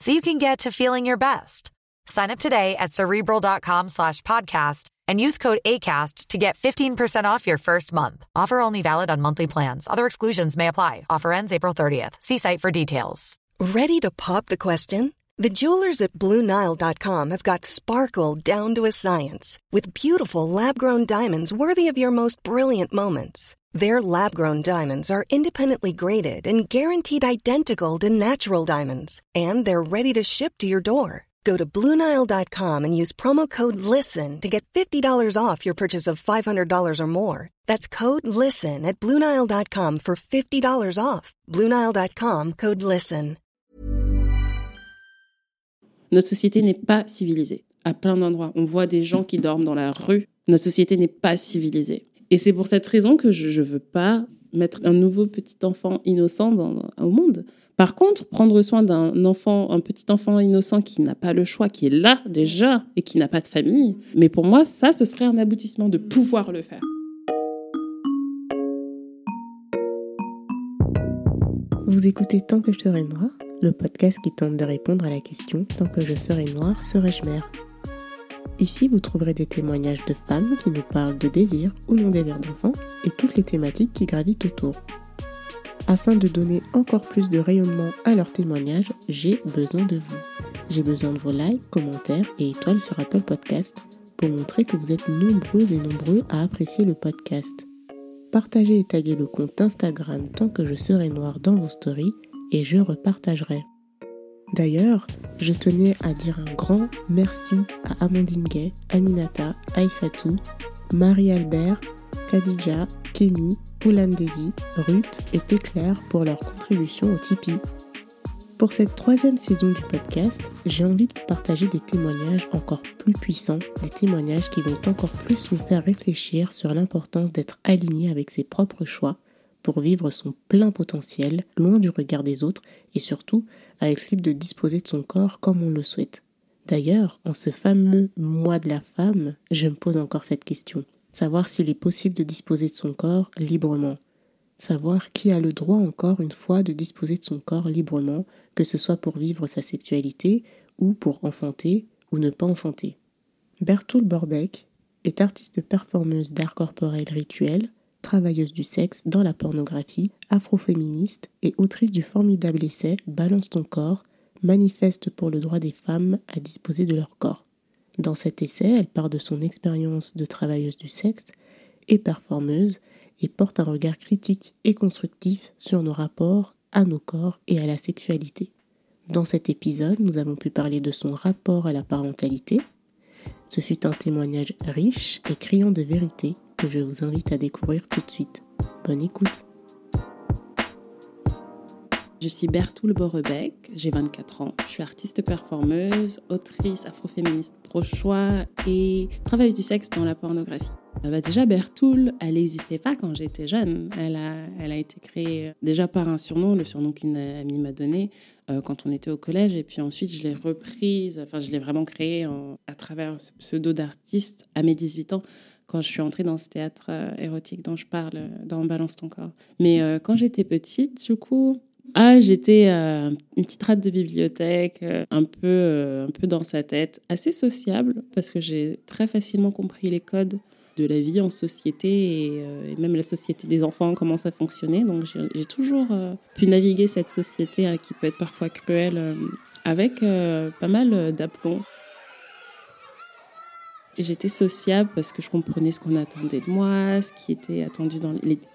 so you can get to feeling your best. Sign up today at cerebral.com slash podcast and use code ACAST to get 15% off your first month. Offer only valid on monthly plans. Other exclusions may apply. Offer ends April 30th. See site for details. Ready to pop the question? The jewelers at BlueNile.com have got sparkle down to a science with beautiful lab grown diamonds worthy of your most brilliant moments. Their lab grown diamonds are independently graded and guaranteed identical to natural diamonds, and they're ready to ship to your door. Go to Bluenile.com and use promo code LISTEN to get $50 off your purchase of $500 or more. That's code LISTEN at Bluenile.com for $50 off. Bluenile.com code LISTEN. Notre société n'est pas civilisée. À plein d'endroits, on voit des gens qui dorment dans la rue. Notre société n'est pas civilisée. Et c'est pour cette raison que je ne veux pas mettre un nouveau petit enfant innocent dans, au monde. Par contre, prendre soin d'un enfant, un petit enfant innocent qui n'a pas le choix, qui est là déjà et qui n'a pas de famille, mais pour moi, ça, ce serait un aboutissement de pouvoir le faire. Vous écoutez Tant que je serai noire, le podcast qui tente de répondre à la question Tant que je serai noire, serai-je mère? Ici, vous trouverez des témoignages de femmes qui nous parlent de désir ou non-désir d'enfant et toutes les thématiques qui gravitent autour. Afin de donner encore plus de rayonnement à leurs témoignages, j'ai besoin de vous. J'ai besoin de vos likes, commentaires et étoiles sur Apple Podcast pour montrer que vous êtes nombreux et nombreux à apprécier le podcast. Partagez et taguez le compte Instagram tant que je serai noir dans vos stories et je repartagerai. D'ailleurs, je tenais à dire un grand merci à Amandine Gay, Aminata, Aïssatou, Marie-Albert, Khadija, Kémy, Poulan Devi, Ruth et Péclair pour leur contribution au Tipeee. Pour cette troisième saison du podcast, j'ai envie de vous partager des témoignages encore plus puissants, des témoignages qui vont encore plus vous faire réfléchir sur l'importance d'être aligné avec ses propres choix pour vivre son plein potentiel, loin du regard des autres et surtout être libre de disposer de son corps comme on le souhaite. D'ailleurs, en ce fameux mois de la femme, je me pose encore cette question. Savoir s'il est possible de disposer de son corps librement. Savoir qui a le droit encore une fois de disposer de son corps librement, que ce soit pour vivre sa sexualité ou pour enfanter ou ne pas enfanter. Bertoul Borbeck est artiste performeuse d'art corporel rituel, travailleuse du sexe dans la pornographie, afroféministe et autrice du formidable essai Balance ton corps, manifeste pour le droit des femmes à disposer de leur corps. Dans cet essai, elle part de son expérience de travailleuse du sexe et performeuse et porte un regard critique et constructif sur nos rapports à nos corps et à la sexualité. Dans cet épisode, nous avons pu parler de son rapport à la parentalité. Ce fut un témoignage riche et criant de vérité que je vous invite à découvrir tout de suite. Bonne écoute. Je suis Bertoul Borebec, j'ai 24 ans. Je suis artiste performeuse, autrice afroféministe pro-choix et travailleuse du sexe dans la pornographie. Euh, bah déjà, Bertoul, elle n'existait pas quand j'étais jeune. Elle a, elle a été créée euh, déjà par un surnom, le surnom qu'une amie m'a donné euh, quand on était au collège. Et puis ensuite, je l'ai reprise, enfin, je l'ai vraiment créée à travers ce pseudo d'artiste à mes 18 ans quand je suis entrée dans ce théâtre érotique dont je parle dans Balance ton corps. Mais quand j'étais petite, du coup, ah, j'étais euh, une petite rate de bibliothèque, euh, un, peu, euh, un peu dans sa tête, assez sociable, parce que j'ai très facilement compris les codes de la vie en société et, même la société des enfants, comment ça fonctionnait. Donc j'ai toujours pu naviguer cette société hein, qui peut être parfois cruelle avec pas mal d'aplomb. J'étais sociable parce que je comprenais ce qu'on attendait de moi, ce qui était attendu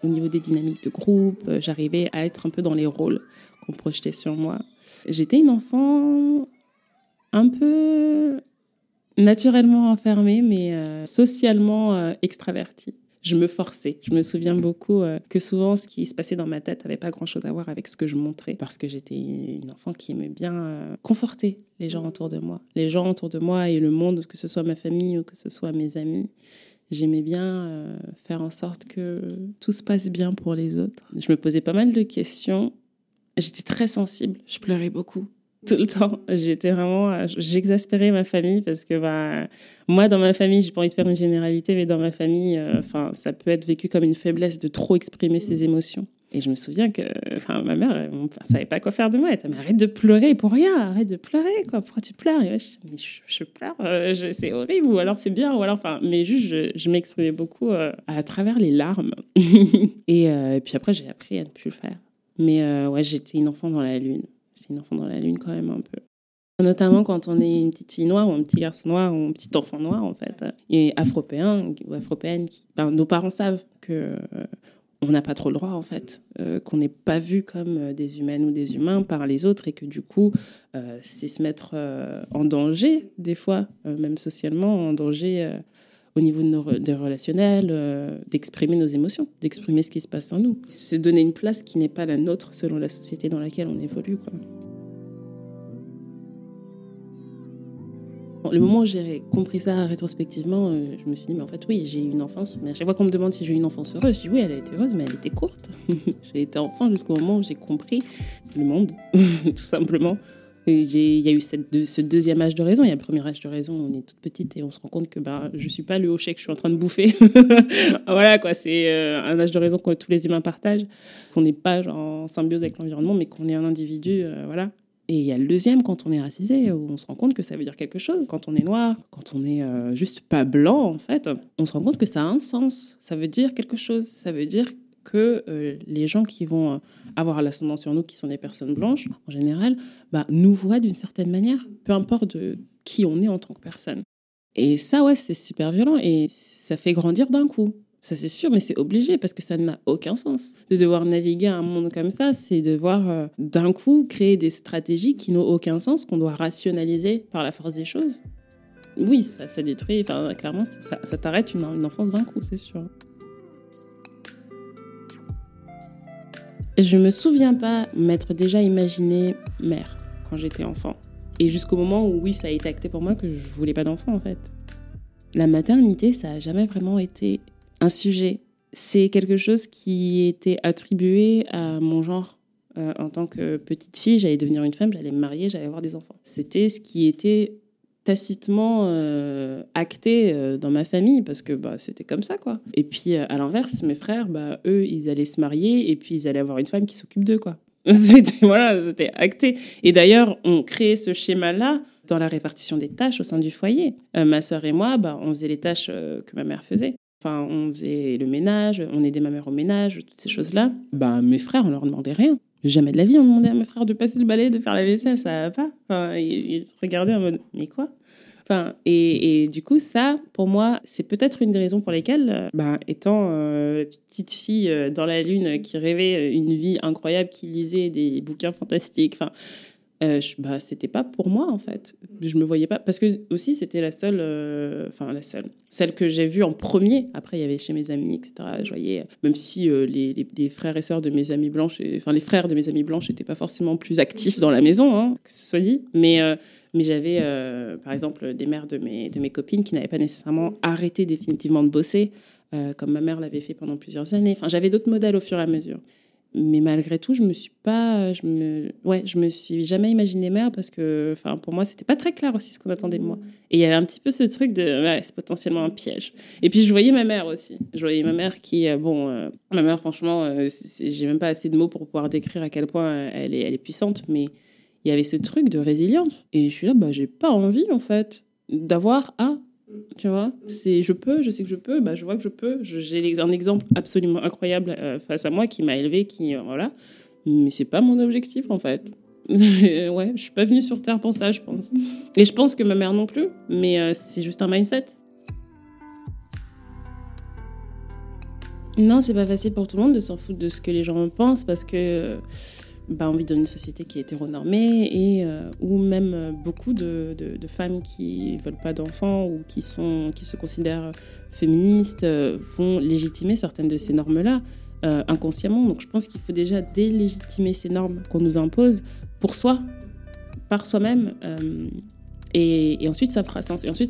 au niveau des dynamiques de groupe. J'arrivais à être un peu dans les rôles qu'on projetait sur moi. J'étais une enfant un peu naturellement enfermée, mais euh, socialement euh, extravertie. Je me forçais. Je me souviens beaucoup euh, que souvent, ce qui se passait dans ma tête n'avait pas grand-chose à voir avec ce que je montrais, parce que j'étais une enfant qui aimait bien euh, conforter les gens autour de moi. Les gens autour de moi et le monde, que ce soit ma famille ou que ce soit mes amis. J'aimais bien euh, faire en sorte que tout se passe bien pour les autres. Je me posais pas mal de questions. J'étais très sensible, je pleurais beaucoup tout le temps. J'étais vraiment, j'exaspérais ma famille parce que bah, moi, dans ma famille, j'ai pas envie de faire une généralité, mais dans ma famille, euh, enfin, ça peut être vécu comme une faiblesse de trop exprimer ses émotions. Et je me souviens que enfin, ma mère ne savait pas quoi faire de moi. Elle disait, arrête de pleurer pour rien, arrête de pleurer. Quoi. Pourquoi tu pleures? Mais je, pleure, euh, c'est horrible, ou alors c'est bien, ou alors, enfin, mais juste, je, m'exprimais beaucoup euh, à travers les larmes. et, et, puis après, j'ai appris à ne plus le faire. Mais ouais, j'étais une enfant dans la lune c'est une enfant dans la lune quand même un peu. Notamment quand on est une petite fille noire ou un petit garçon noir ou un petit enfant noir en fait, et afropéen ou afropéenne, ben, nos parents savent que euh, on n'a pas trop le droit en fait, euh, qu'on n'est pas vu comme euh, des humaines ou des humains par les autres et que du coup c'est se mettre en danger des fois, même socialement en danger au niveau de nos relationnels, d'exprimer nos émotions, d'exprimer ce qui se passe en nous. C'est donner une place qui n'est pas la nôtre selon la société dans laquelle on évolue. Quoi. Le moment où j'ai compris ça rétrospectivement, euh, je me suis dit, mais en fait, oui, j'ai eu une enfance. Mais à chaque fois qu'on me demande si j'ai eu une enfance heureuse, je dis oui, elle a été heureuse, mais elle était courte. j'ai été enfant jusqu'au moment où j'ai compris le monde, tout simplement. Il y a eu cette, ce deuxième âge de raison. Il y a le premier âge de raison, on est toute petite et on se rend compte que ben, je ne suis pas le haut chèque que je suis en train de bouffer. voilà, quoi. C'est euh, un âge de raison que tous les humains partagent. Qu'on n'est pas genre, en symbiose avec l'environnement, mais qu'on est un individu. Euh, voilà. Et il y a le deuxième, quand on est racisé, où on se rend compte que ça veut dire quelque chose. Quand on est noir, quand on est euh, juste pas blanc, en fait, on se rend compte que ça a un sens. Ça veut dire quelque chose. Ça veut dire que euh, les gens qui vont euh, avoir l'ascendant sur nous, qui sont des personnes blanches, en général, bah, nous voient d'une certaine manière, peu importe de qui on est en tant que personne. Et ça, ouais, c'est super violent et ça fait grandir d'un coup. Ça, c'est sûr, mais c'est obligé parce que ça n'a aucun sens. De devoir naviguer un monde comme ça, c'est devoir euh, d'un coup créer des stratégies qui n'ont aucun sens, qu'on doit rationaliser par la force des choses. Oui, ça, ça détruit, clairement, ça, t'arrête une enfance d'un coup, c'est sûr. Je me souviens pas m'être déjà imaginé mère quand j'étais enfant. Et jusqu'au moment où, oui, ça a été acté pour moi que je voulais pas d'enfant, en fait. La maternité, ça a jamais vraiment été un sujet. C'est quelque chose qui était attribué à mon genre. Euh, en tant que petite fille, j'allais devenir une femme, j'allais me marier, j'allais avoir des enfants. C'était ce qui était tacitement euh, acté euh, dans ma famille parce que bah, c'était comme ça quoi. Et puis euh, à l'inverse, mes frères, bah, eux, ils allaient se marier et puis ils allaient avoir une femme qui s'occupe d'eux quoi. C'était voilà, c'était acté. Et d'ailleurs, on créait ce schéma-là dans la répartition des tâches au sein du foyer. ma sœur et moi, bah, on faisait les tâches que ma mère faisait. Enfin, on faisait le ménage, on aidait ma mère au ménage, toutes ces choses-là. Bah, mes frères, on leur demandait rien. Jamais de la vie, on demandait à mes frères de passer le balai, de faire la vaisselle, ça va pas. Enfin, ils, se regardaient en mode, mais quoi? Enfin, et, du coup, ça, pour moi, c'est peut-être une des raisons pour lesquelles, ben, étant euh, petite fille euh, dans la lune qui rêvait une vie incroyable, qui lisait des bouquins fantastiques, enfin, euh, bah, c'était pas pour moi en fait. Je me voyais pas parce que aussi c'était la seule, euh, enfin la seule, celle que j'ai vue en premier. Après il y avait chez mes amis etc. Je voyais même si euh, les, les, frères et sœurs de mes amis blanches, enfin les frères de mes amis blanches n'étaient pas forcément plus actifs dans la maison, hein, que ce soit dit. Mais mais j'avais par exemple des mères de mes de mes copines qui n'avaient pas nécessairement arrêté définitivement de bosser. comme ma mère l'avait fait pendant plusieurs années. Enfin, j'avais d'autres modèles au fur et à mesure mais malgré tout, je me suis pas, je me, ouais, je me suis jamais imaginée mère parce que, enfin, pour moi, c'était pas très clair aussi ce qu'on attendait de moi. Et il y avait un petit peu ce truc de, ouais, c'est potentiellement un piège. Et puis je voyais ma mère aussi. Je voyais ma mère qui, euh, bon, euh, ma mère, franchement, euh, j'ai même pas assez de mots pour pouvoir décrire à quel point elle est, elle est puissante, mais il y avait ce truc de résilience. Et je suis là, bah, j'ai pas envie en fait d'avoir à tu vois, c'est je peux, je sais que je peux, bah, je vois que je peux. J'ai un exemple absolument incroyable euh, face à moi qui m'a élevé, qui euh, voilà, mais c'est pas mon objectif en fait. ouais, je suis pas venue sur terre pour ça, je pense. Et je pense que ma mère non plus, mais euh, c'est juste un mindset. Non, c'est pas facile pour tout le monde de s'en foutre de ce que les gens pensent parce que bah, on vit dans une société qui est hétéronormée et euh, où même euh, beaucoup de, de, femmes qui veulent pas d'enfants ou qui, sont, qui se considèrent féministes euh, vont légitimer certaines de ces normes-là inconsciemment. Donc je pense qu'il faut déjà délégitimer ces normes qu'on nous impose pour soi, par soi-même. Et, ensuite,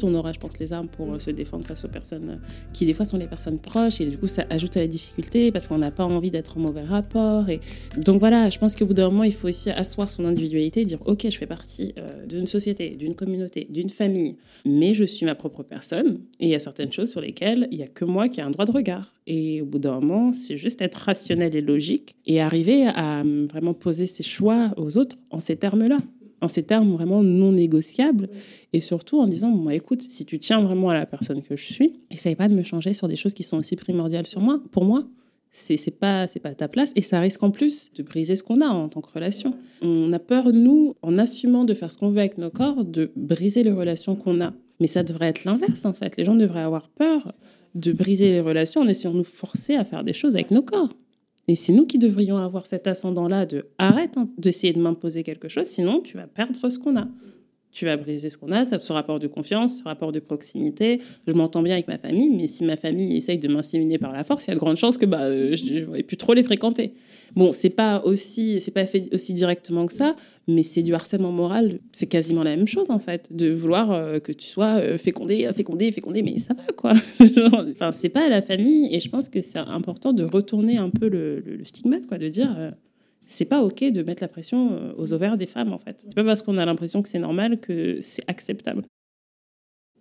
on aura, je pense, les armes pour euh, se défendre face aux personnes euh, qui, des fois, sont les personnes proches. Et du coup, ça ajoute à la difficulté parce qu'on n'a pas envie d'être en mauvais rapport. Et donc voilà, je pense qu'au bout d'un moment, il faut aussi asseoir son individualité et dire Ok, je fais partie euh, d'une société, d'une communauté, d'une famille, mais je suis ma propre personne. Et il y a certaines choses sur lesquelles il n'y a que moi qui ai un droit de regard. Et au bout d'un moment, c'est juste être rationnel et logique et arriver à vraiment poser ses choix aux autres en ces termes-là en ces termes vraiment non négociables, et surtout en disant, bon, écoute, si tu tiens vraiment à la personne que je suis, essaye pas de me changer sur des choses qui sont aussi primordiales sur moi, pour moi. C'est, c'est pas c'est pas ta place et ça risque en plus de briser ce qu'on a en tant que relation. On a peur nous en assumant de faire ce qu'on veut avec nos corps de briser les relations qu'on a. Mais ça devrait être l'inverse en fait. Les gens devraient avoir peur de briser les relations en essayant de nous forcer à faire des choses avec nos corps. Et c'est nous qui devrions avoir cet ascendant-là de arrête hein, d'essayer de m'imposer quelque chose, sinon tu vas perdre ce qu'on a tu vas briser ce qu'on a, ce rapport de confiance, ce rapport de proximité. Je m'entends bien avec ma famille, mais si ma famille essaye de m'inséminer par la force, il y a de grandes chances que bah, euh, je ne vais plus trop les fréquenter. Bon, c'est pas pas fait aussi directement que ça, mais c'est du harcèlement moral. C'est quasiment la même chose en fait, de vouloir euh, que tu sois euh, fécondé, fécondé, fécondé, mais ça va quoi. enfin, c'est pas la famille, et je pense que c'est important de retourner un peu le, le, stigmate, quoi, de dire c'est pas ok de mettre la pression euh, aux ovaires des femmes en fait. C'est pas parce qu'on a l'impression que c'est normal que c'est acceptable.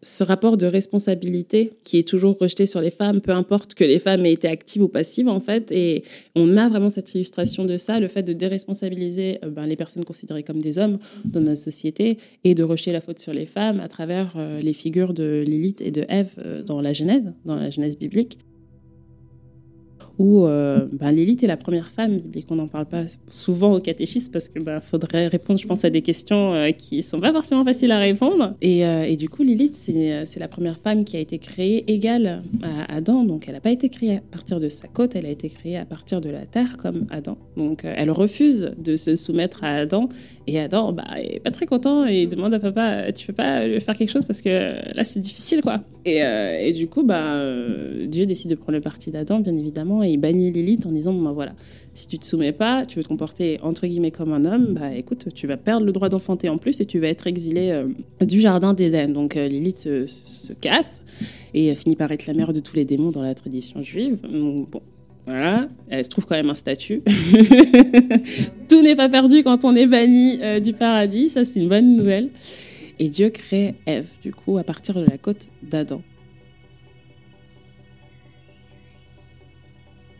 Ce rapport de responsabilité qui est toujours rejeté sur les femmes, peu importe que les femmes aient été actives ou passives en fait, et on a vraiment cette illustration de ça, le fait de déresponsabiliser euh, ben, les personnes considérées comme des hommes dans notre société et de rejeter la faute sur les femmes à travers euh, les figures de Lilith et de Ève dans la Genèse, dans la Genèse biblique où euh, ben, Lilith est la première femme biblique. On n'en parle pas souvent au catéchisme parce qu'il ben, faudrait répondre, je pense, à des questions euh, qui ne sont pas forcément faciles à répondre. Et, euh, du coup, Lilith, c'est la première femme qui a été créée égale à Adam. Donc, elle n'a pas été créée à partir de sa côte, elle a été créée à partir de la terre comme Adam. Donc, elle refuse de se soumettre à Adam. Et Adam, bah, est pas très content et demande à papa, tu peux pas lui faire quelque chose parce que là, c'est difficile, quoi. Et, du coup, bah, Dieu décide de prendre le parti d'Adam, bien évidemment il bannit Lilith en disant bon, bah, voilà, si tu te soumets pas, tu veux te comporter entre guillemets comme un homme, bah écoute, tu vas perdre le droit d'enfanter en plus et tu vas être exilé euh, du jardin d'Éden. Donc euh, Lilith se, casse et euh, finit par être la mère de tous les démons dans la tradition juive. bon, voilà, elle se trouve quand même un statut. Tout n'est pas perdu quand on est banni du paradis, ça c'est une bonne nouvelle. Et Dieu crée Ève, du coup, à partir de la côte d'Adam.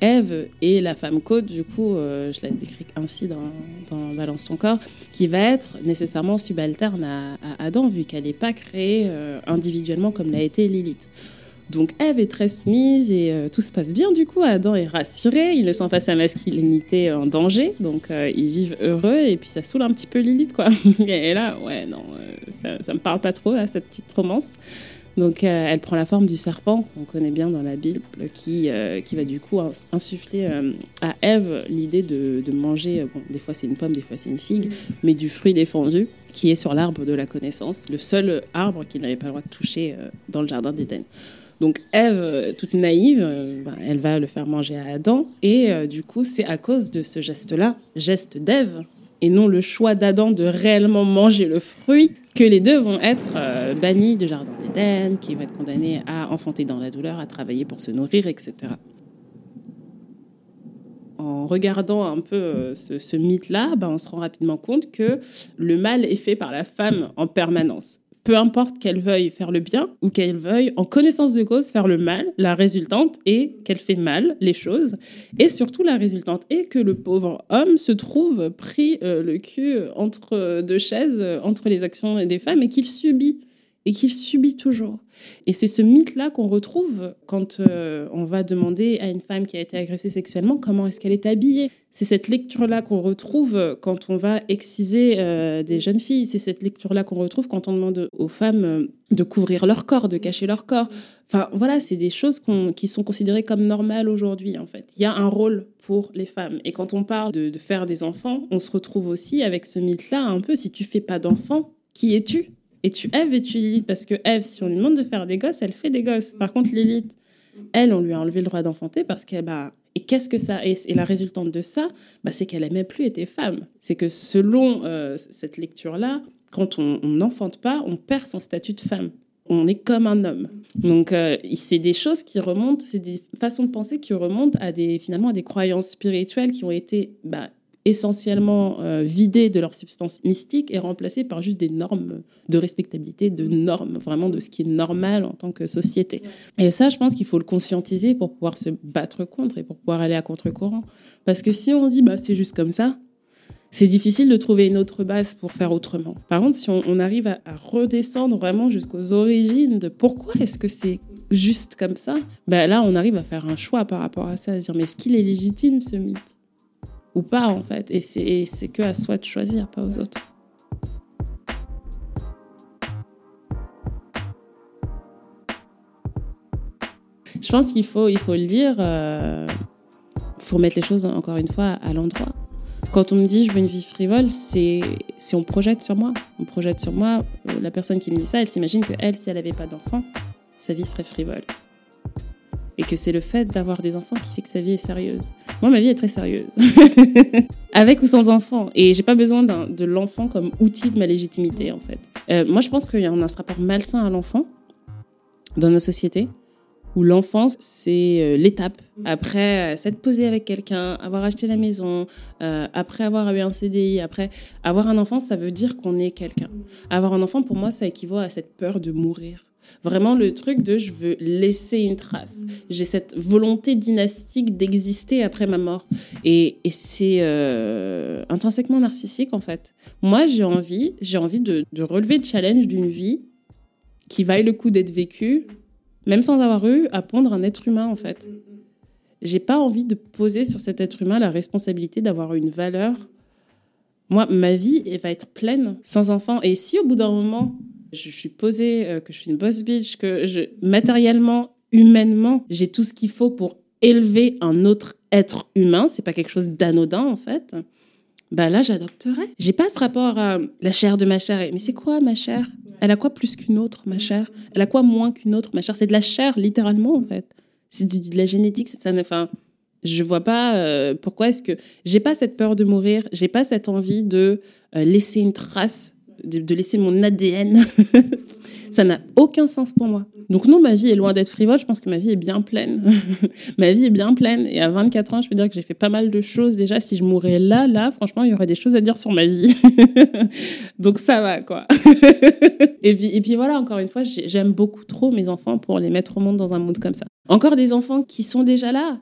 Ève est la femme côte, du coup, euh, je la décris ainsi dans, Balance ton corps, qui va être nécessairement subalterne à, Adam, vu qu'elle n'est pas créée euh, individuellement comme l'a été Lilith. Donc Ève est très soumise et euh, tout se passe bien du coup. Adam est rassuré, il ne sent pas sa masculinité en danger, donc ils vivent heureux et puis ça saoule un petit peu Lilith quoi. et là, ouais, non, ça, ça me parle pas trop à cette petite romance. Donc euh, elle prend la forme du serpent, qu'on connaît bien dans la Bible, qui, euh, qui va du coup insuffler euh, à Ève l'idée de, de, manger, bon, des fois c'est une pomme, des fois c'est une figue, mais du fruit défendu qui est sur l'arbre de la connaissance, le seul arbre qu'il n'avait pas le droit de toucher dans le jardin d'Éden. Donc Ève, toute naïve, ben, elle va le faire manger à Adam, et du coup c'est à cause de ce geste-là, geste d'Ève, et non le choix d'Adam de réellement manger le fruit, que les deux vont être euh, bannis du jardin d'Éden, qui vont être condamnés à enfanter dans la douleur, à travailler pour se nourrir, etc. En regardant un peu euh, ce, mythe-là, ben, on se rend rapidement compte que le mal est fait par la femme en permanence peu importe qu'elle veuille faire le bien ou qu'elle veuille, en connaissance de cause, faire le mal, la résultante est qu'elle fait mal les choses. Et surtout, la résultante est que le pauvre homme se trouve pris euh, le cul entre deux chaises, euh, entre les actions des femmes, et qu'il subit. Et qu'il subit toujours. Et c'est ce mythe-là qu'on retrouve quand euh, on va demander à une femme qui a été agressée sexuellement comment est-ce qu'elle est habillée. C'est cette lecture-là qu'on retrouve quand on va exciser euh, des jeunes filles. C'est cette lecture-là qu'on retrouve quand on demande aux femmes euh, de couvrir leur corps, de cacher leur corps. Enfin, voilà, c'est des choses qui sont considérées comme normales aujourd'hui, en fait. Il y a un rôle pour les femmes. Et quand on parle de, de faire des enfants, on se retrouve aussi avec ce mythe-là, un peu, si tu fais pas d'enfants, qui es-tu? Et tu Eve et tu Lilith parce que Eve, si on lui demande de faire des gosses, elle fait des gosses. Par contre, Lilith, elle, on lui a enlevé le droit d'enfanter parce qu'elle bah et qu'est-ce que ça est? Et la résultante de ça, bah, c'est qu'elle n'aimait plus été femme. C'est que selon euh, cette lecture-là, quand on n'enfante pas, on perd son statut de femme. On est comme un homme. Donc, euh, c'est des choses qui remontent, c'est des façons de penser qui remontent à des, finalement, à des croyances spirituelles qui ont été bah, essentiellement euh, vidées de leur substance mystique et remplacées par juste des normes de respectabilité, de normes, vraiment de ce qui est normal en tant que société. Et ça, je pense qu'il faut le conscientiser pour pouvoir se battre contre et pour pouvoir aller à contre-courant. Parce que si on dit, bah, c'est juste comme ça, c'est difficile de trouver une autre base pour faire autrement. Par contre, si on, arrive à, redescendre vraiment jusqu'aux origines de pourquoi est-ce que c'est juste comme ça, bah là, on arrive à faire un choix par rapport à ça, à se dire, mais est-ce qu'il est légitime ce mythe? Ou pas en fait. Et c'est que à soi de choisir, pas aux autres. Je pense qu'il faut, il faut le dire, il euh, faut mettre les choses encore une fois à l'endroit. Quand on me dit je veux une vie frivole, c'est on projette sur moi. On projette sur moi, euh, la personne qui me dit ça, elle s'imagine que elle, si elle n'avait pas d'enfant, sa vie serait frivole et que c'est le fait d'avoir des enfants qui fait que sa vie est sérieuse. Moi, ma vie est très sérieuse, avec ou sans enfant, et j'ai pas besoin de l'enfant comme outil de ma légitimité en fait. Euh, moi, je pense qu'il y a un rapport malsain à l'enfant dans nos sociétés, où l'enfance, c'est euh, l'étape. Après, euh, s'être posé avec quelqu'un, avoir acheté la maison, après avoir eu un CDI, après avoir un enfant, ça veut dire qu'on est quelqu'un. Avoir un enfant, pour moi, ça équivaut à cette peur de mourir. Vraiment le truc de je veux laisser une trace. J'ai cette volonté dynastique d'exister après ma mort. Et, c'est euh, intrinsèquement narcissique en fait. Moi j'ai envie, j'ai envie de, relever le challenge d'une vie qui vaille le coup d'être vécue, même sans avoir eu à pondre un être humain en fait. J'ai pas envie de poser sur cet être humain la responsabilité d'avoir une valeur. Moi, ma vie va être pleine sans enfant. Et si au bout d'un moment, je suis posée, euh, que je suis une boss bitch, que matériellement, humainement, j'ai tout ce qu'il faut pour élever un autre être humain. C'est pas quelque chose d'anodin, en fait. Bah là, j'adopterais. J'ai pas ce rapport à la chair de ma chair. Mais c'est quoi ma chair? Elle a quoi plus qu'une autre, ma chair? Elle a quoi moins qu'une autre, ma chair? C'est de la chair, littéralement, en fait. C'est de, la génétique. C'est ça. Enfin, je vois pas euh, pourquoi est-ce que j'ai pas cette peur de mourir. J'ai pas cette envie de euh, laisser une trace de, laisser mon ADN. ça n'a aucun sens pour moi. Donc non, ma vie est loin d'être frivole, je pense que ma vie est bien pleine. ma vie est bien pleine. Et à 24 ans, je peux dire que j'ai fait pas mal de choses déjà. Si je mourais là, là, franchement, il y aurait des choses à dire sur ma vie. Donc ça va, quoi. et, puis, et puis voilà, encore une fois, j'aime beaucoup trop mes enfants pour les mettre au monde dans un monde comme ça. Encore des enfants qui sont déjà là.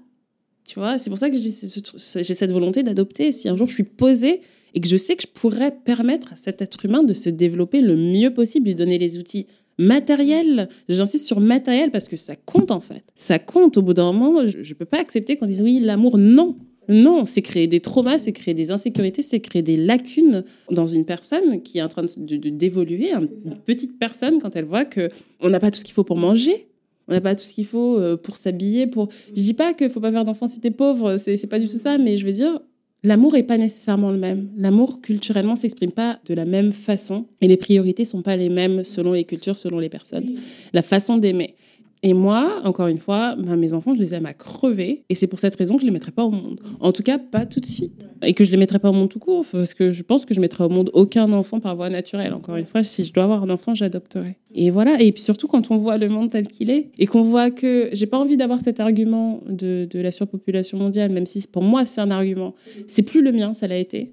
Tu vois, c'est pour ça que j'ai cette volonté d'adopter. Si un jour je suis posée et que je sais que je pourrais permettre à cet être humain de se développer le mieux possible, lui donner les outils matériels. J'insiste sur matériel parce que ça compte en fait. Ça compte au bout d'un moment. Je ne peux pas accepter qu'on dise oui, l'amour, non. Non, c'est créer des traumas, c'est créer des insécurités, c'est créer des lacunes dans une personne qui est en train de, d'évoluer, une petite personne quand elle voit que on n'a pas tout ce qu'il faut pour manger, on n'a pas tout ce qu'il faut euh, pour s'habiller. Pour, je dis pas qu'il faut pas faire d'enfants si t'es pauvre, c'est pas du tout ça, mais je veux dire, L'amour n'est pas nécessairement le même. L'amour culturellement s'exprime pas de la même façon et les priorités sont pas les mêmes selon les cultures, selon les personnes. La façon d'aimer. Et moi, encore une fois, ben, mes enfants, je les aime à crever. Et c'est pour cette raison que je ne les mettrai pas au monde. En tout cas, pas tout de suite. Et que je les mettrai pas au monde tout court. Parce que je pense que je mettrai au monde aucun enfant par voie naturelle. Encore une fois, si je dois avoir un enfant, j'adopterai. Et voilà. Et puis surtout, quand on voit le monde tel qu'il est, et qu'on voit que j'ai pas envie d'avoir cet argument de, de la surpopulation mondiale, même si pour moi, c'est un argument. C'est plus le mien, ça l'a été.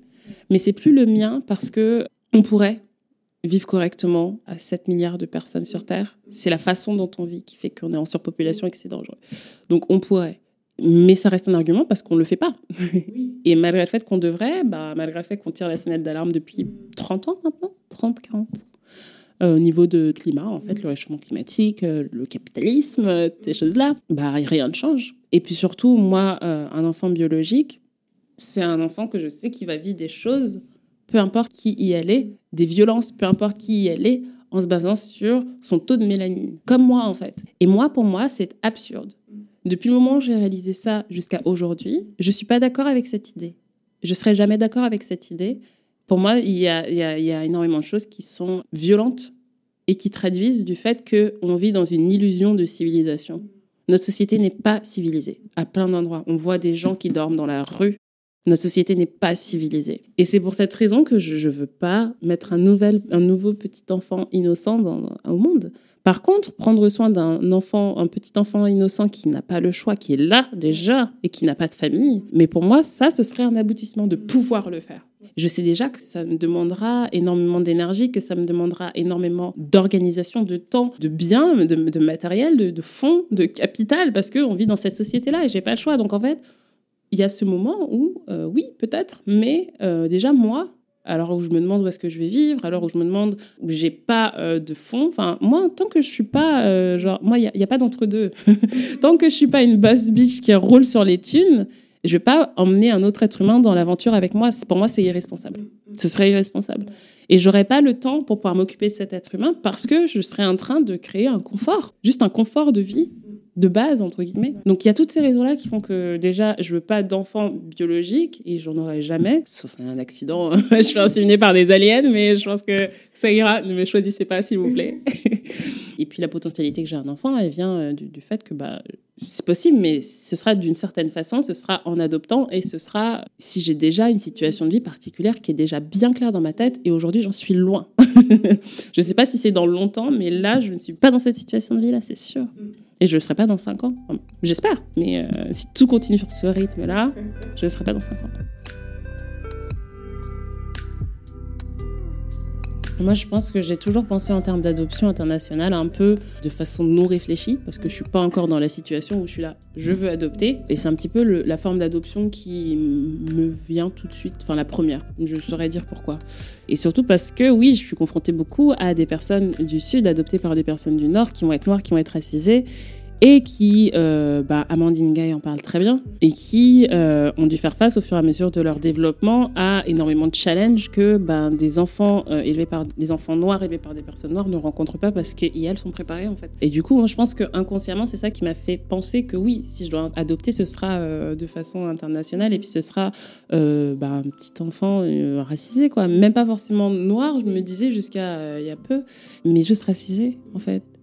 Mais c'est plus le mien parce que on pourrait vivre correctement à 7 milliards de personnes sur Terre. C'est la façon dont on vit qui fait qu'on est en surpopulation et que c'est dangereux. Donc on pourrait. Mais ça reste un argument parce qu'on ne le fait pas. Et malgré le fait qu'on devrait, bah, malgré le fait qu'on tire la sonnette d'alarme depuis 30 ans maintenant, 30, 40 euh, au niveau de climat, en fait, le réchauffement climatique, euh, le capitalisme, euh, ces choses-là, bah, rien ne change. Et puis surtout, moi, un enfant biologique, c'est un enfant que je sais qui va vivre des choses, peu importe qui y est, des violences, peu importe qui y est, en se basant sur son taux de mélanine. Comme moi, en fait. Et moi, pour moi, c'est absurde. Depuis le moment où j'ai réalisé ça jusqu'à aujourd'hui, je ne suis pas d'accord avec cette idée. Je ne serai jamais d'accord avec cette idée. Pour moi, il y, a, il, y a, énormément de choses qui sont violentes et qui traduisent du fait qu'on vit dans une illusion de civilisation. Notre société n'est pas civilisée à plein d'endroits. On voit des gens qui dorment dans la rue. Notre société n'est pas civilisée. Et c'est pour cette raison que je ne veux pas mettre un, nouvel, un nouveau petit enfant innocent au monde. Par contre, prendre soin d'un enfant, un petit enfant innocent qui n'a pas le choix, qui est là déjà et qui n'a pas de famille, mais pour moi, ça, ce serait un aboutissement de pouvoir le faire. Je sais déjà que ça me demandera énormément d'énergie, que ça me demandera énormément d'organisation, de temps, de biens, de, matériel, de, fonds, de capital, parce qu'on vit dans cette société-là et j'ai pas le choix. Donc en fait, il y a ce moment où, euh, oui, peut-être, mais euh, déjà moi, alors où je me demande où est-ce que je vais vivre, alors où je me demande où j'ai pas euh, de fond. Enfin, moi, tant que je suis pas, genre, moi, il n'y a, pas d'entre-deux. tant que je suis pas une boss bitch qui roule sur les thunes, je vais pas emmener un autre être humain dans l'aventure avec moi. Pour moi, c'est irresponsable. Ce serait irresponsable. Et j'aurais pas le temps pour pouvoir m'occuper de cet être humain parce que je serais en train de créer un confort, juste un confort de vie de base, entre guillemets. Donc il y a toutes ces raisons-là qui font que déjà, je veux pas d'enfant biologique et j'en aurai jamais, sauf un accident. je suis inséminée par des aliens, mais je pense que ça ira. Ne me choisissez pas, s'il vous plaît. et puis la potentialité que j'ai un enfant, elle vient euh, du, fait que bah, c'est possible, mais ce sera d'une certaine façon, ce sera en adoptant et ce sera si j'ai déjà une situation de vie particulière qui est déjà bien claire dans ma tête et aujourd'hui j'en suis loin. je ne sais pas si c'est dans longtemps, mais là je ne suis pas dans cette situation de vie là, c'est sûr. Et je ne serai pas dans 5 ans. J'espère. Mais euh, si tout continue sur ce rythme-là, je ne serai pas dans 5 ans. Moi, je pense que j'ai toujours pensé en termes d'adoption internationale un peu de façon non réfléchie, parce que je suis pas encore dans la situation où je suis là, je veux adopter. Et c'est un petit peu la forme d'adoption qui me vient tout de suite, enfin la première. Je saurais dire pourquoi. Et surtout parce que oui, je suis confrontée beaucoup à des personnes du Sud adoptées par des personnes du Nord qui vont être noires, qui vont être racisées et qui, euh, bah, Amandine Gay en parle très bien, et qui euh, ont dû faire face au fur et à mesure de leur développement à énormément de challenges que ben, des enfants euh, élevés par des enfants noirs élevés par des personnes noires ne rencontrent pas parce qu'elles sont préparées en fait. Et du coup, je pense que inconsciemment, c'est ça qui m'a fait penser que oui, si je dois adopter, ce sera de façon internationale et puis ce sera bah, un petit enfant racisé quoi, même pas forcément noir, je me disais jusqu'à il y a peu, mais juste racisé en fait.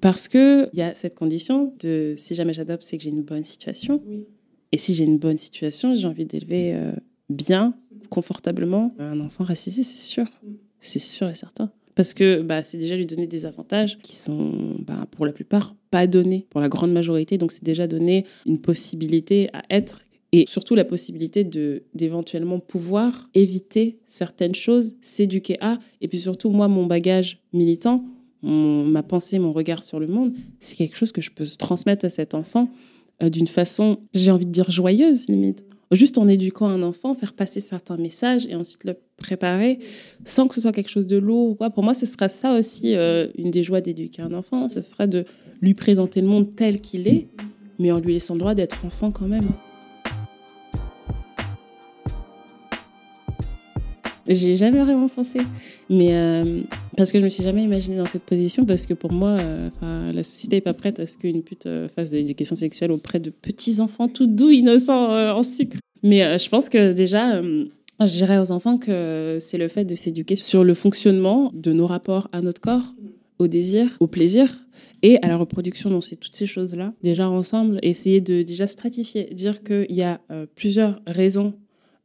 Parce qu'il y a cette condition de si jamais j'adopte, c'est que j'ai une bonne situation. Et si j'ai une bonne situation, j'ai envie d'élever euh, bien, confortablement un enfant racisé, c'est sûr. Mm. C'est sûr et certain. Parce que bah, c'est déjà lui donner des avantages qui sont, bah, pour la plupart, pas donnés pour la grande majorité. Donc c'est déjà donner une possibilité à être et surtout la possibilité de d'éventuellement pouvoir éviter certaines choses, s'éduquer à. Et puis surtout, moi, mon bagage militant, ma pensée, mon regard sur le monde, c'est quelque chose que je peux transmettre à cet enfant euh, d'une façon, j'ai envie de dire joyeuse limite. Juste en éduquant un enfant, faire passer certains messages et ensuite le préparer sans que ce soit quelque chose de lourd. Quoi. Pour moi, ce sera ça aussi euh, une des joies d'éduquer un enfant, ce serait de lui présenter le monde tel qu'il est, mais en lui laissant le droit d'être enfant quand même. J'ai jamais vraiment pensé. Mais euh, parce que je me suis jamais imaginée dans cette position, parce que pour moi, euh, la société n'est pas prête à ce qu'une pute euh, fasse de l'éducation sexuelle auprès de petits enfants tout doux, innocents, en sucre. Mais je pense que déjà, je dirais aux enfants que c'est le fait de s'éduquer sur le fonctionnement de nos rapports à notre corps, au désir, au plaisir et à la reproduction. Donc, c'est toutes ces choses-là, déjà ensemble, essayer de déjà stratifier, dire qu'il y a plusieurs raisons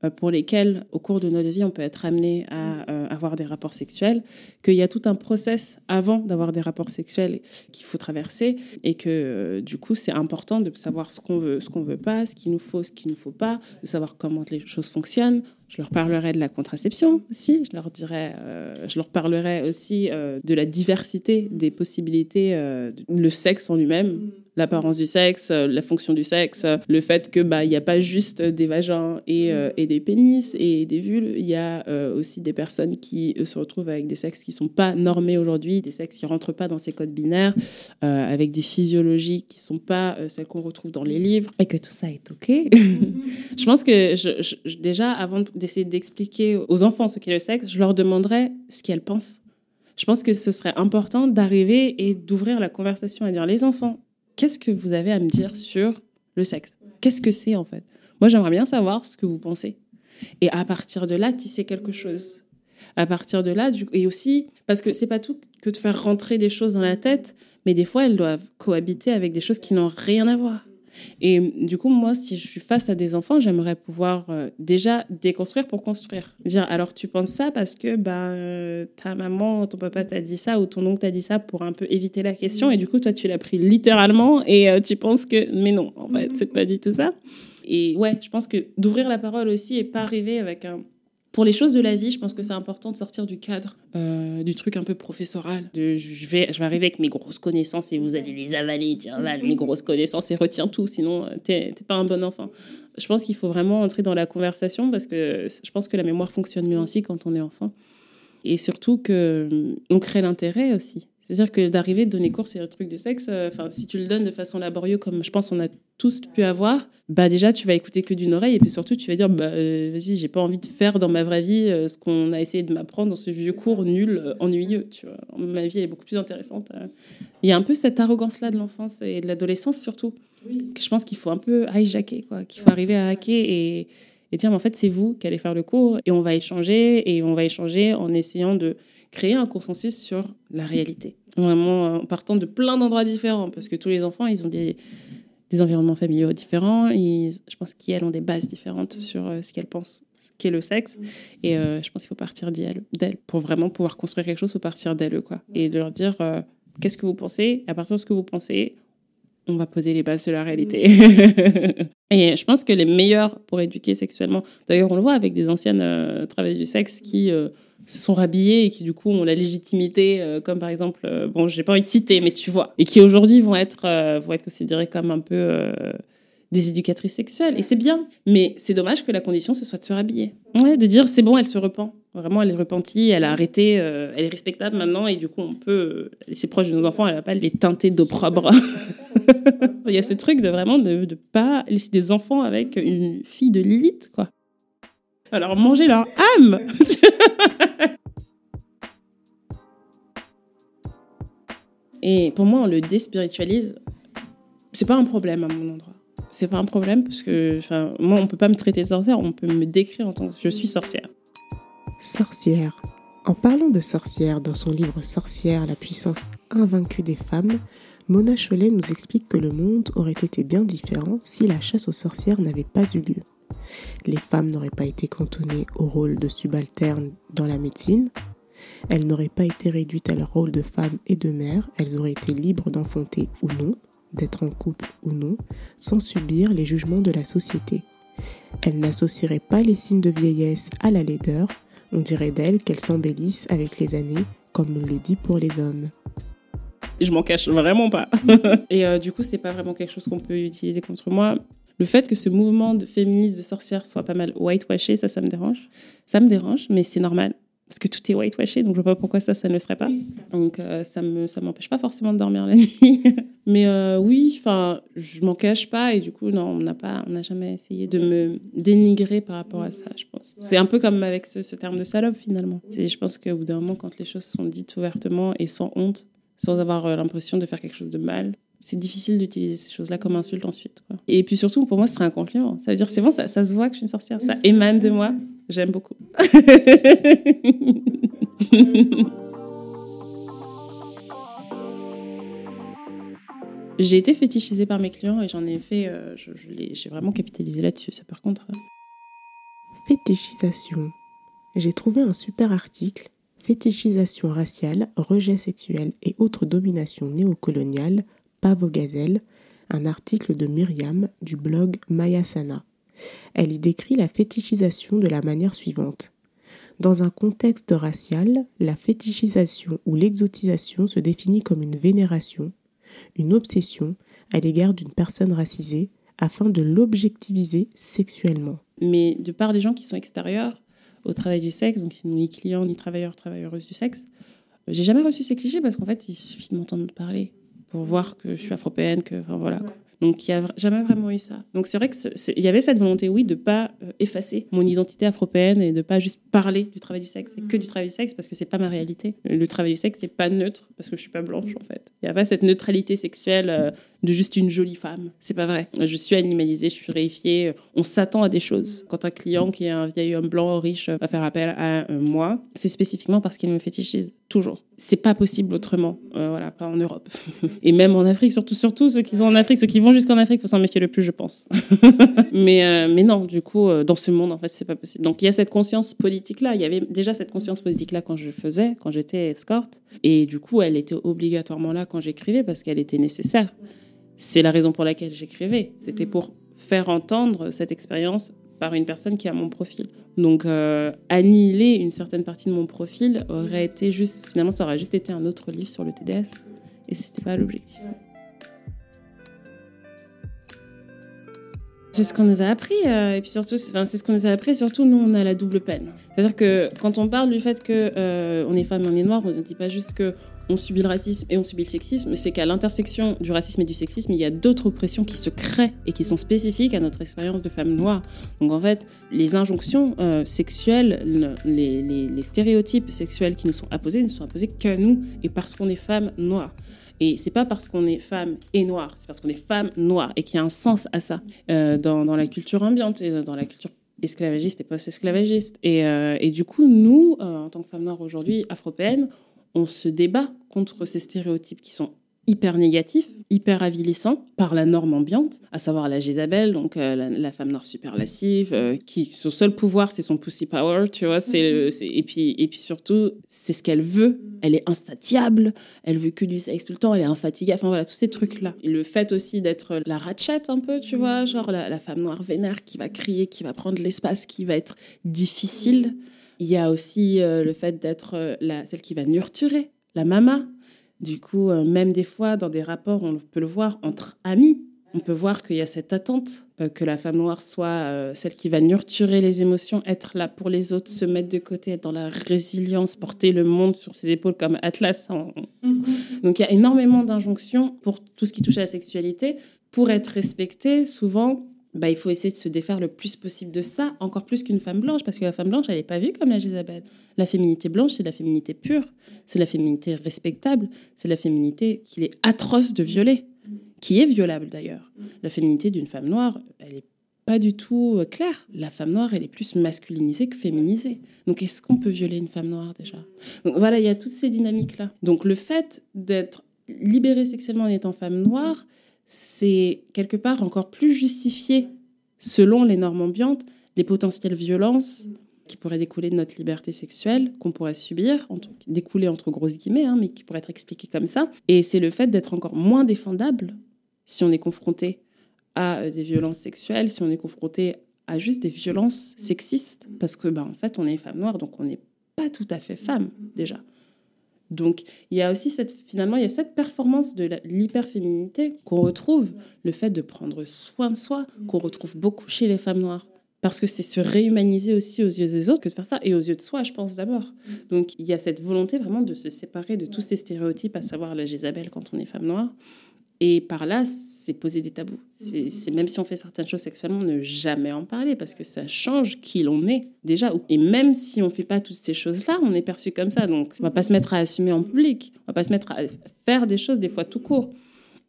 pour lesquels, au cours de notre vie, on peut être amené à euh, avoir des rapports sexuels, qu'il y a tout un process avant d'avoir des rapports sexuels qu'il faut traverser, et que euh, du coup, c'est important de savoir ce qu'on veut, ce qu'on veut pas, ce qu'il nous faut, ce qu'il nous faut pas, de savoir comment les choses fonctionnent. Je leur parlerai de la contraception aussi. Je leur dirai, euh, je leur parlerai aussi euh, de la diversité des possibilités, euh, le sexe en lui-même, l'apparence du sexe, la fonction du sexe, le fait que bah il n'y a pas juste des vagins et, et, des pénis et des vulves. Il y a aussi des personnes qui se retrouvent avec des sexes qui sont pas normés aujourd'hui, des sexes qui rentrent pas dans ces codes binaires, avec des physiologies qui sont pas celles qu'on retrouve dans les livres, et que tout ça est ok. je pense que je, déjà avant d'essayer d'expliquer aux enfants ce qu'est le sexe, je leur demanderais ce qu'elles pensent. Je pense que ce serait important d'arriver et d'ouvrir la conversation et dire les enfants, qu'est-ce que vous avez à me dire sur le sexe? Qu'est-ce que c'est en fait? Moi, j'aimerais bien savoir ce que vous pensez. Et à partir de là, tisser quelque chose. À partir de là, du... et aussi, parce que c'est pas tout que de faire rentrer des choses dans la tête, mais des fois, elles doivent cohabiter avec des choses qui n'ont rien à voir. Et du coup, moi, si je suis face à des enfants, j'aimerais pouvoir euh, déjà déconstruire pour construire. Dire, alors tu penses ça parce que bah, ta maman, ton papa t'a dit ça ou ton oncle t'a dit ça pour un peu éviter la question. Et du coup, toi, tu l'as pris littéralement et euh, tu penses que, mais non, en fait, c'est pas du tout ça. Et ouais, je pense que d'ouvrir la parole aussi et pas arriver avec un pour les choses de la vie, je pense que c'est important de sortir du cadre, euh, du truc un peu professoral. Je, vais, je vais arriver avec mes grosses connaissances et vous allez les avaler. Tiens, mes grosses connaissances et retiens tout, sinon euh, t'es pas un bon enfant. Je pense qu'il faut vraiment entrer dans la conversation parce que je pense que la mémoire fonctionne mieux ainsi quand on est enfant. Et surtout qu'on crée l'intérêt aussi. C'est-à-dire que d'arriver de donner cours sur le truc de sexe, euh, enfin, si tu le donnes de façon laborieuse, comme je pense on a tous pu avoir, bah déjà tu vas écouter que d'une oreille et puis surtout tu vas dire bah euh, vas-y j'ai pas envie de faire dans ma vraie vie euh, ce qu'on a essayé de m'apprendre dans ce vieux cours nul, ennuyeux. Tu vois, ma vie est beaucoup plus intéressante. Il y a un peu cette arrogance là de l'enfance et de l'adolescence surtout que je pense qu'il faut un peu hijacker quoi, qu'il faut arriver à hacker et, et dire mais en fait c'est vous qui allez faire le cours et on va échanger et on va échanger en essayant de créer un consensus sur la réalité. Vraiment en partant de plein d'endroits différents, parce que tous les enfants, ils ont des, des environnements familiaux différents. Et je pense qu'elles ont des bases différentes sur euh, ce qu'elles pensent, ce qu'est le sexe. Et euh, je pense qu'il faut partir d'elles. Pour vraiment pouvoir construire quelque chose, il faut partir d'elles. Quoi. Et de leur dire euh, qu'est-ce que vous pensez? Et à partir de ce que vous pensez, on va poser les bases de la réalité. et je pense que les meilleurs pour éduquer sexuellement, d'ailleurs on le voit avec des anciennes euh, travailleurs du sexe qui se sont rhabillées et qui du coup ont la légitimité, euh, comme par exemple, euh, bon j'ai pas envie de citer, mais tu vois, et qui aujourd'hui vont être, vont être considérées comme un peu des éducatrices sexuelles. Et c'est bien, mais c'est dommage que la condition ce soit de se rhabiller. Ouais, de dire c'est bon, elle se repent. Vraiment, elle est repentie, elle a arrêté, elle est respectable maintenant, et du coup on peut laisser proche de nos enfants, elle va pas les teinter d'opprobre. Il y a ce truc de vraiment de ne pas laisser des enfants avec une fille de Lilith, quoi. Alors manger leur âme Et pour moi, on le déspiritualise. C'est pas un problème à mon endroit. C'est pas un problème parce que, enfin, moi, on peut pas me traiter de sorcière, on peut me décrire en tant que je suis sorcière. Sorcière. En parlant de sorcière dans son livre Sorcière, la puissance invaincue des femmes, Mona Chollet nous explique que le monde aurait été bien différent si la chasse aux sorcières n'avait pas eu lieu. Les femmes n'auraient pas été cantonnées au rôle de subalternes dans la médecine, elles n'auraient pas été réduites à leur rôle de femme et de mère, elles auraient été libres d'enfanter ou non, d'être en couple ou non, sans subir les jugements de la société. Elles n'associeraient pas les signes de vieillesse à la laideur, on dirait d'elles qu'elles s'embellissent avec les années, comme on le dit pour les hommes je m'en cache vraiment pas. et euh, du coup, c'est pas vraiment quelque chose qu'on peut utiliser contre moi. Le fait que ce mouvement de féministe de sorcière soit pas mal whitewashé, ça, ça me dérange. Ça me dérange, mais c'est normal. Parce que tout est whitewashé, donc je vois pas pourquoi ça, ça ne le serait pas. Donc euh, ça me, ça m'empêche pas forcément de dormir la nuit. mais euh, oui, enfin, je m'en cache pas et du coup, non, on n'a pas, on n'a jamais essayé de me dénigrer par rapport à ça, je pense. C'est un peu comme avec ce, terme de salope finalement. Je pense qu'au bout d'un moment, quand les choses sont dites ouvertement et sans honte, sans avoir euh, l'impression de faire quelque chose de mal. C'est difficile d'utiliser ces choses-là comme insulte ensuite. Et puis surtout, pour moi, ce serait un compliment. Ça veut dire, c'est bon, ça, ça se voit que je suis une sorcière. Ça émane de moi. J'aime beaucoup. j'ai été fétichisée par mes clients et j'en ai fait, euh, je, j'ai vraiment capitalisé là-dessus. Ça, par contre. Euh. Fétichisation. J'ai trouvé un super article Fétichisation raciale, rejet sexuel et autres dominations néocoloniales, Gazelle, un article de Myriam du blog Mayasana. Elle y décrit la fétichisation de la manière suivante. Dans un contexte racial, la fétichisation ou l'exotisation se définit comme une vénération, une obsession à l'égard d'une personne racisée afin de l'objectiviser sexuellement. Mais de part des gens qui sont extérieurs au travail du sexe, donc ni clients ni travailleurs, travailleuses du sexe, j'ai jamais reçu ces clichés parce qu'en fait, il suffit de m'entendre parler pour voir que je suis afropéenne, que enfin voilà. Donc il n'y a jamais vraiment eu ça. Donc c'est vrai qu'il y avait cette volonté, oui, de pas euh, effacer mon identité afropéenne et de pas juste parler du travail du sexe, et que du travail du sexe parce que c'est pas ma réalité. Le travail du sexe c'est pas neutre parce que je suis pas blanche en fait. Il n'y a pas cette neutralité sexuelle euh, de juste une jolie femme. C'est pas vrai. Je suis animalisée, je suis réifiée. On s'attend à des choses. Quand un client qui est un vieil homme blanc riche va faire appel à euh, moi, c'est spécifiquement parce qu'il me fétichise toujours. C'est pas possible autrement. voilà, pas en Europe et même en Afrique, surtout surtout ceux qui sont en Afrique, ceux qui vont jusqu'en Afrique, faut s'en méfier le plus, je pense. mais, euh, mais non, du coup, euh, dans ce monde, en fait, c'est pas possible. Donc il y a cette conscience politique-là. Il y avait déjà cette conscience politique-là quand je faisais, quand j'étais escorte. Et du coup, elle était obligatoirement là quand j'écrivais parce qu'elle était nécessaire. C'est la raison pour laquelle j'écrivais. C'était pour faire entendre cette expérience par une personne qui a mon profil. Donc euh, annihiler une certaine partie de mon profil aurait été juste, finalement, ça aurait juste été un autre livre sur le TDS. Et c'était pas l'objectif. C'est ce qu'on nous a appris, euh, et puis surtout, c'est ce qu'on nous a appris, surtout nous, on a la double peine. C'est-à-dire que quand on parle du fait qu'on euh, on est femme et on est noir, on ne dit pas juste que on subit le racisme et on subit le sexisme, c'est qu'à l'intersection du racisme et du sexisme, il y a d'autres oppressions qui se créent et qui sont spécifiques à notre expérience de femme noire. Donc en fait, les injonctions euh, sexuelles, les, stéréotypes sexuels qui nous sont imposés ne sont imposés qu'à nous et parce qu'on est femme noire. Et c'est pas parce qu'on est femme et noire, c'est parce qu'on est femme noire et qu'il y a un sens à ça euh, dans, la culture ambiante et dans la culture esclavagiste et post-esclavagiste. Et, euh, du coup, nous, en tant que femmes noires aujourd'hui, afropéennes, on se débat contre ces stéréotypes qui sont hyper négatif, hyper avilissant par la norme ambiante, à savoir la Jézabel, donc euh, la, femme noire super lascive, euh, qui son seul pouvoir c'est son pussy power, tu vois, c'est, et puis et puis surtout c'est ce qu'elle veut, elle est insatiable, elle veut que du sexe tout le temps, elle est infatigable, enfin voilà tous ces trucs là. Et le fait aussi d'être la ratchette un peu, tu vois, genre la, femme noire vénère qui va crier, qui va prendre l'espace, qui va être difficile. Il y a aussi euh, le fait d'être la celle qui va nurturer, la mama du coup, euh, même des fois, dans des rapports, on peut le voir entre amis. On peut voir qu'il y a cette attente euh, que la femme noire soit euh, celle qui va nurturer les émotions, être là pour les autres, se mettre de côté, être dans la résilience, porter le monde sur ses épaules comme Atlas. Mm-hmm. Donc il y a énormément d'injonctions pour tout ce qui touche à la sexualité. Pour être respectée, souvent, bah, il faut essayer de se défaire le plus possible de ça, encore plus qu'une femme blanche, parce que la femme blanche, elle n'est pas vue comme la Jézabel. La féminité blanche, c'est la féminité pure, c'est la féminité respectable, c'est la féminité qu'il est atroce de violer, qui est violable d'ailleurs. La féminité d'une femme noire, elle n'est pas du tout euh, claire. La femme noire, elle est plus masculinisée que féminisée. Donc, est-ce qu'on peut violer une femme noire déjà? Donc voilà, il y a toutes ces dynamiques-là. Donc le fait d'être libérée sexuellement en étant femme noire, c'est quelque part encore plus justifié, selon les normes ambiantes, les potentielles violences qui pourraient découler de notre liberté sexuelle, qu'on pourrait subir, découler entre grosses guillemets, hein, mais qui pourraient être expliquées comme ça. Et c'est le fait d'être encore moins défendable si on est confronté à euh, des violences sexuelles, si on est confronté à juste des violences sexistes, parce que ben, en fait, on est femme noire, donc on n'est pas tout à fait femme déjà. Donc, il y a aussi cette, finalement, il y a cette performance de l'hyperféminité qu'on retrouve, le fait de prendre soin de soi, qu'on retrouve beaucoup chez les femmes noires. Parce que c'est se réhumaniser aussi aux yeux des autres que de faire ça, et aux yeux de soi, je pense d'abord. Donc, il y a cette volonté vraiment de se séparer de tous ces stéréotypes, à savoir la Jézabel quand on est femme noire, et par là, c'est poser des tabous. C'est même si on fait certaines choses sexuellement, ne jamais en parler parce que ça change qui l'on est déjà. Et même si on fait pas toutes ces choses-là, on est perçu comme ça. Donc, on va pas se mettre à assumer en public. On va pas se mettre à faire des choses des fois tout court.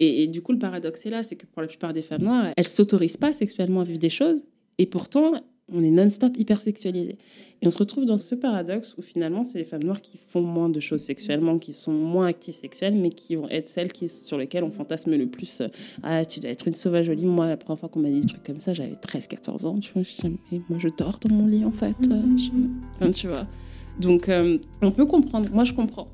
Et, et du coup, le paradoxe est là, c'est que pour la plupart des femmes noires, elles s'autorisent pas sexuellement à vivre des choses. Et pourtant, on est non-stop hyper sexualisé. Et on se retrouve dans ce paradoxe où finalement, c'est les femmes noires qui font moins de choses sexuellement, qui sont moins actives sexuelles, mais qui vont être celles sur lesquelles on fantasme le plus. Ah, tu dois être une sauvage jolie. Moi, la première fois qu'on m'a dit des trucs comme ça, j'avais 13-14 ans. Je, moi, je dors dans mon lit, en fait. Euh, tu vois. Donc, euh, on peut comprendre. Moi, je comprends.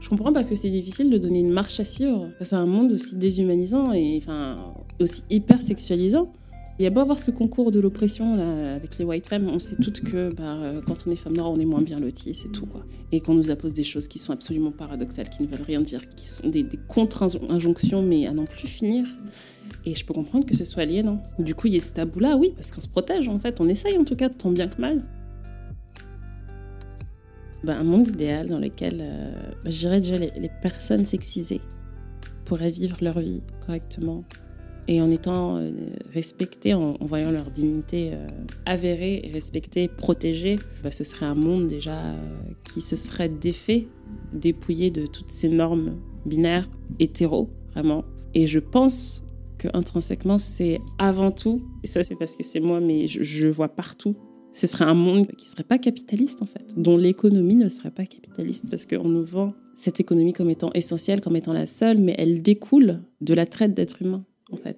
Je comprends parce que c'est difficile de donner une marche à suivre. C'est un monde aussi déshumanisant et enfin, aussi hyper sexualisant Il y a beau avoir ce concours de l'oppression avec les white femmes, on sait toutes que bah, euh, quand on est femme noire, on est moins bien lotis, c'est tout. Quoi. Et qu'on nous appose des choses qui sont absolument paradoxales, qui ne veulent rien dire, qui sont des, des contre-injonctions, mais à n'en plus finir. Et je peux comprendre que ce soit aliénant. Du coup, il y a ce tabou-là, oui, parce qu'on se protège en fait, on essaye en tout cas, tant bien que mal. Bah, un monde idéal dans lequel, euh, bah, je dirais déjà, les, les personnes sexisées pourraient vivre leur vie correctement, et en étant euh, respectées, en, voyant leur dignité euh, avérée respectée, protégée, bah, ce serait un monde déjà euh, qui se serait défait, dépouillé de toutes ces normes binaires, hétéro, vraiment. Et je pense que intrinsèquement, c'est avant tout, et ça c'est parce que c'est moi, mais je, je vois partout ce serait un monde qui serait pas capitaliste en fait, dont l'économie ne serait pas capitaliste parce qu'on nous vend cette économie comme étant essentielle, comme étant la seule, mais elle découle de la traite d'êtres humains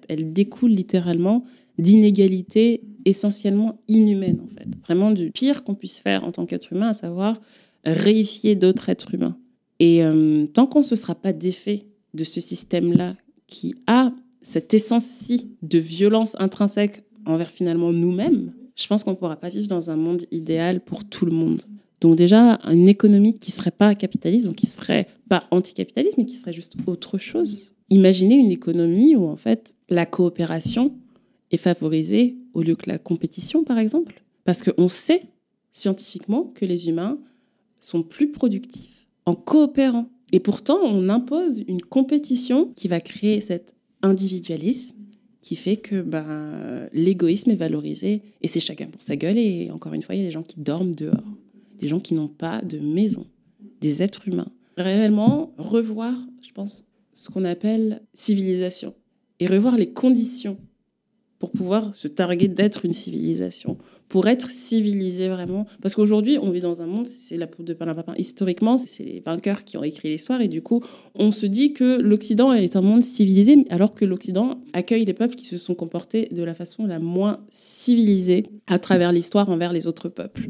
Elle découle littéralement d'inégalités essentiellement inhumaines, en fait. Vraiment du pire qu'on puisse faire en tant qu'être humain, à savoir réifier d'autres êtres humains. Et euh, tant qu'on ne se sera pas défait de ce système-là qui a cette essence-ci de violence intrinsèque envers finalement nous-mêmes, je pense qu'on ne pourra pas vivre dans un monde idéal pour tout le monde. Donc déjà, une économie qui serait pas capitaliste, donc qui serait pas anticapitaliste, mais qui serait juste autre chose, Imaginez une économie où en fait la coopération est favorisée au lieu que la compétition, par exemple, parce qu'on sait scientifiquement que les humains sont plus productifs en coopérant. Et pourtant, on impose une compétition qui va créer cet individualisme qui fait que ben, l'égoïsme est valorisé et c'est chacun pour sa gueule. Et encore une fois, il y a des gens qui dorment dehors, des gens qui n'ont pas de maison, des êtres humains. Réellement, revoir, je pense, ce qu'on appelle civilisation et revoir les conditions pour pouvoir se targuer d'être une civilisation, pour être civilisé vraiment. Parce qu'aujourd'hui, on vit dans un monde, c'est la peau de Papin, historiquement, c'est les vainqueurs qui ont écrit l'histoire, et du coup, on se dit que l'Occident est un monde civilisé, alors que l'Occident accueille les peuples qui se sont comportés de la façon la moins civilisée à travers l'histoire envers les autres peuples.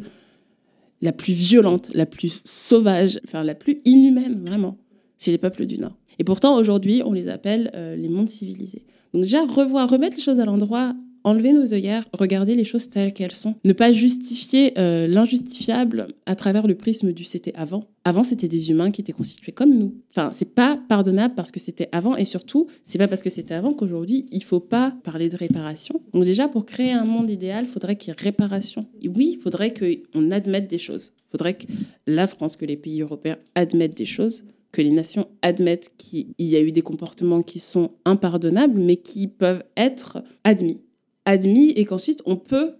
La plus violente, la plus sauvage, enfin la plus inhumaine, vraiment, c'est les peuples du Nord. Et pourtant, aujourd'hui, on les appelle euh, les mondes civilisés. Donc déjà, revoir, remettre les choses à l'endroit, enlever nos œillères, regarder les choses telles qu'elles sont. Ne pas justifier euh, l'injustifiable à travers le prisme du c'était avant. Avant, c'était des humains qui étaient constitués comme nous. Enfin, c'est pas pardonnable parce que c'était avant et surtout, c'est pas parce que c'était avant qu'aujourd'hui, il faut pas parler de réparation. Donc déjà, pour créer un monde idéal, il faudrait qu'il y ait réparation. Et oui, il faudrait qu'on admette des choses. Il faudrait que la France, que les pays européens admettent des choses que les nations admettent qu'il y a eu des comportements qui sont impardonnables, mais qui peuvent être admis. Admis et qu'ensuite on peut,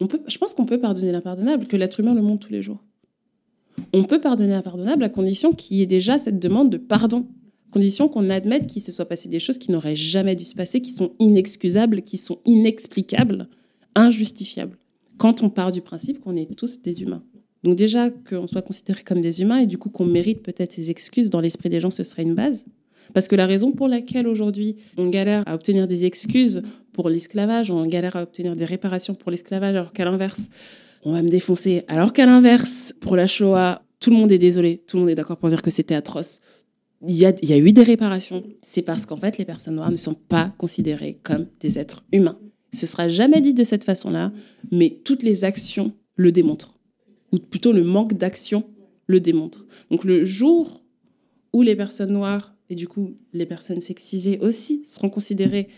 on peut, je pense qu'on peut pardonner l'impardonnable, que l'être humain le montre tous les jours. On peut pardonner l'impardonnable à condition qu'il y ait déjà cette demande de pardon, condition qu'on admette qu'il se soit passé des choses qui n'auraient jamais dû se passer, qui sont inexcusables, qui sont inexplicables, injustifiables. Quand on part du principe qu'on est tous des humains. Donc déjà qu'on soit considéré comme des humains et du coup qu'on mérite peut-être ces excuses dans l'esprit des gens, ce serait une base. Parce que la raison pour laquelle aujourd'hui on galère à obtenir des excuses pour l'esclavage, on galère à obtenir des réparations pour l'esclavage, alors qu'à l'inverse, on va me défoncer. Alors qu'à l'inverse, pour la Shoah, tout le monde est désolé, tout le monde est d'accord pour dire que c'était atroce. Il y, a, il y a eu des réparations. C'est parce qu'en fait, les personnes noires ne sont pas considérées comme des êtres humains. Ce sera jamais dit de cette façon-là, mais toutes les actions le démontrent ou plutôt le manque d'action le démontre. Donc le jour où les personnes noires et du coup les personnes sexisées aussi seront considérées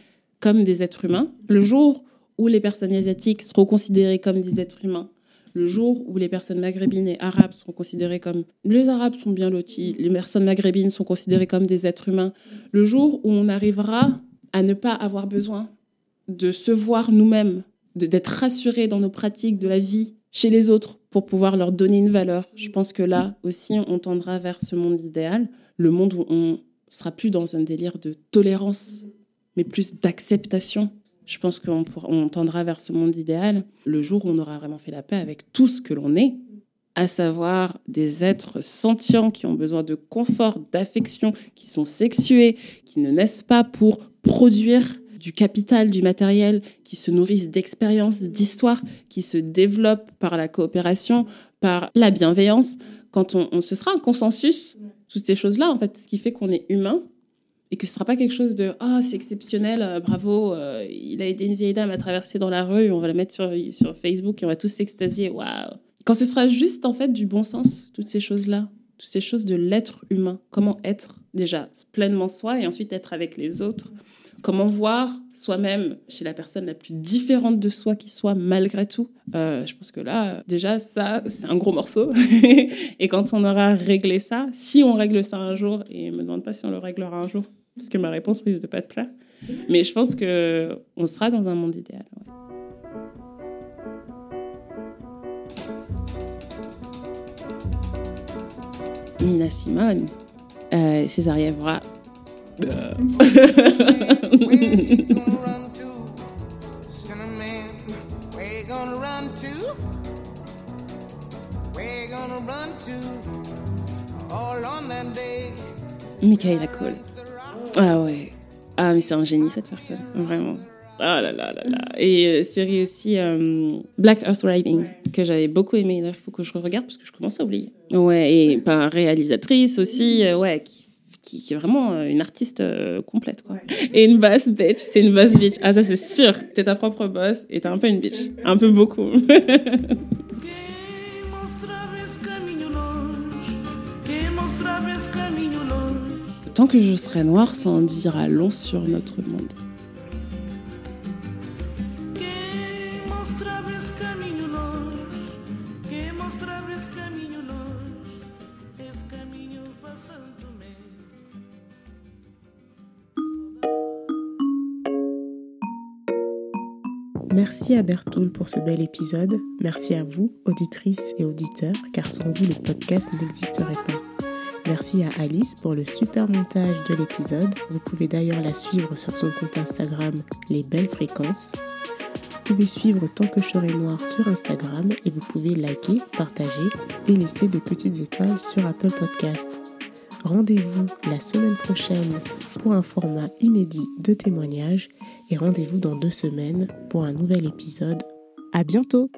comme des êtres humains, le jour où les personnes asiatiques seront considérées comme des êtres humains, le jour où les personnes maghrébines et arabes seront considérées comme les arabes sont bien lotis, les personnes maghrébines sont considérées comme des êtres humains, le jour où on arrivera à ne pas avoir besoin de se voir nous-mêmes, d'être rassurés dans nos pratiques de la vie chez les autres pour pouvoir leur donner une valeur. Je pense que là aussi, on tendra vers ce monde idéal, le monde où on sera plus dans un délire de tolérance, mais plus d'acceptation. Je pense qu'on on tendra vers ce monde idéal le jour où on aura vraiment fait la paix avec tout ce que l'on est, à savoir des êtres sentients qui ont besoin de confort, d'affection, qui sont sexués, qui ne naissent pas pour produire du capital, du matériel, qui se nourrissent d'expériences, d'histoires, qui se développent par la coopération, par la bienveillance. Quand on, ce sera un consensus, toutes ces choses-là, en fait, ce qui fait qu'on est humain et que ce sera pas quelque chose de oh c'est exceptionnel euh, bravo euh, il a aidé une vieille dame à traverser dans la rue on va la mettre sur, sur Facebook et on va tous s'extasier waouh quand ce sera juste en fait du bon sens toutes ces choses là toutes ces choses de l'être humain comment être déjà pleinement soi et ensuite être avec les autres comment voir soi-même chez la personne la plus différente de soi qui soit malgré tout. Euh, je pense que là, déjà, ça, c'est un gros morceau. et quand on aura réglé ça, si on règle ça un jour, et me demande pas si on le réglera un jour, parce que ma réponse risque de pas te plaire, mais je pense que on sera dans un monde idéal. Nina Simone, euh, Michaela Cole. Ah ouais. Ah mais c'est un génie cette personne, vraiment. Ah là là là là. Et euh, série aussi euh, Black Earth Rising que j'avais beaucoup aimé. Il faut que je regarde parce que je commence à oublier. Ouais et pas réalisatrice aussi. Euh, ouais qui, est vraiment euh, une artiste euh, complète. Quoi. Et une boss bitch, c'est une boss bitch. Ah, ça, c'est sûr. T'es ta propre boss et t'es un peu une bitch. Un peu beaucoup. Tant que je serai noire, ça en dira long sur notre monde. Merci à Bertoul pour ce bel épisode. Merci à vous, auditrices et auditeurs, car sans vous, le podcast n'existerait pas. Merci à Alice pour le super montage de l'épisode. Vous pouvez d'ailleurs la suivre sur son compte Instagram Les Belles Fréquences. Vous pouvez suivre Tant que je serai noir sur Instagram et vous pouvez liker, partager et laisser des petites étoiles sur Apple Podcast. Rendez-vous la semaine prochaine pour un format inédit de témoignages et rendez-vous dans deux semaines pour un nouvel épisode. À bientôt!